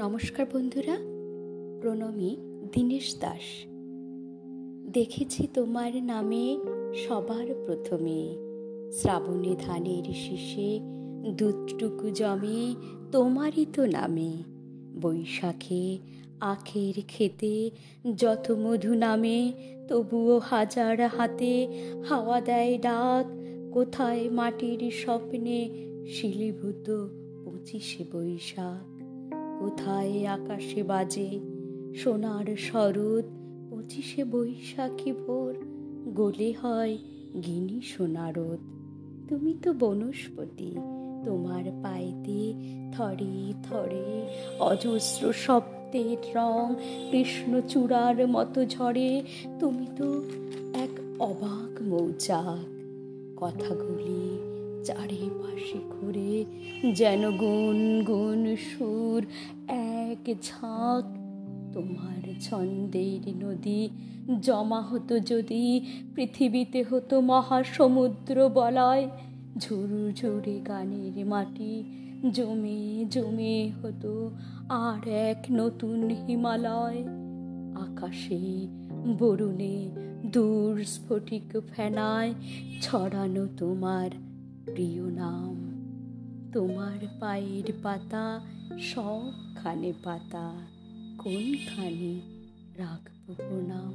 নমস্কার বন্ধুরা, প্রণমী দীনেশ দাস। দেখেছি তোমার নামে সবার প্রথমে। শ্রাবণে ধানের শীষে দুধটুকু জমে তোমারই তো নামে। বৈশাখে আখের খেতে যত মধু নামে, তবুও হাজার হাতে হাওয়া দেয় ডাক। কোথায় মাটির স্বপ্নে শিলিভূত পঁচিশে বৈশাখ? কোথায় আকাশে বাজে? সোনার শরৎ, পঁচিশে বৈশাখী ভোর, গলে হয় গিনি সোনারদ তুমি তো বনস্পতি, তোমার পায়েতে থরে থরে অজস্র শব্দের রং কৃষ্ণচূড়ার মতো ঝরে। তুমি তো এক অবাক মৌচাক, কথাগুলি চারিপাশে ঘুরে যেন গুন গুন সুর, এক ঝাঁক। তোমার ছন্দের নদী জমা হতো যদি পৃথিবীতে হতো মহাসমুদ্র বলয়। ঝুরু ঝুরে গানের মাটি জমে জমে হতো আর এক নতুন হিমালয়। আকাশে বরুণে দূর স্ফটিক ফেনায় ছড়ানো তোমার প্রিয় নাম, তোমার পায়ের পাতা সবখানে পাতা, কোনখানে রাখব প্রণাম?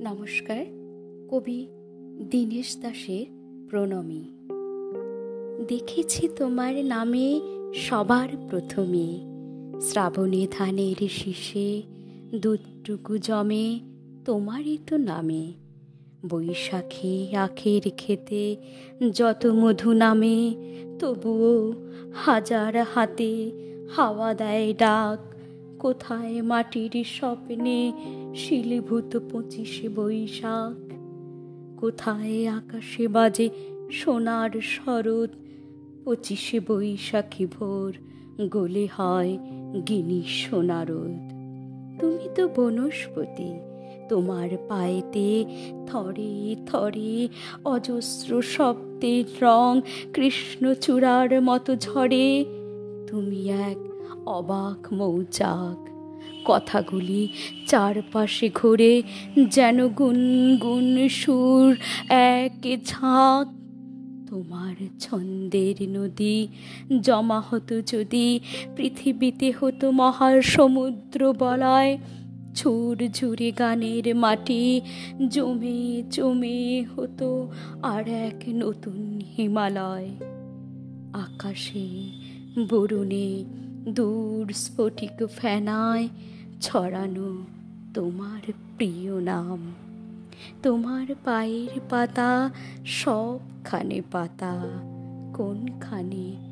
নমস্কার, কবি দীনেশ দাসের প্রণমী। দেখেছি তোমার নামে সবার প্রথমে শ্রাবণে ধানের শীষে দুধটুকু জমে, তোমারই তো নামে। বৈশাখে আখের খেতে যত মধু নামে, তবুও হাজার হাতে হাওয়া দেয় ডাক। কোথায় মাটির স্বপ্নে শিলিভূত পঁচিশে বৈশাখ? কোথায় আকাশে বাজে সোনার শরৎ? পঁচিশে বৈশাখী ভোর গলে হয় গিনি সোনারদ, তুমি তো বনস্পতি, তোমার পায়েতে থরে থরে অজস্র শব্দের রং কৃষ্ণচূড়ার মতো ঝরে। তুমি এক অবাক মৌচাক, কথাগুলি চারপাশে ঘুরে যেন গুনগুন সুর, এক ঝাঁক তোমার ছন্দের নদী জমা হতো যদি পৃথিবীতে হতো মহাসমুদ্র বলায়। ছুর ঝুরে গানের মাটি জমে জমে হতো আর এক নতুন হিমালয়। আকাশে, বরুণে, দূর স্ফটিক ফেনায় ছড়ানো তোমার প্রিয় নাম। তোমার পায়ের পাতা সবখানে পাতা কোনখানে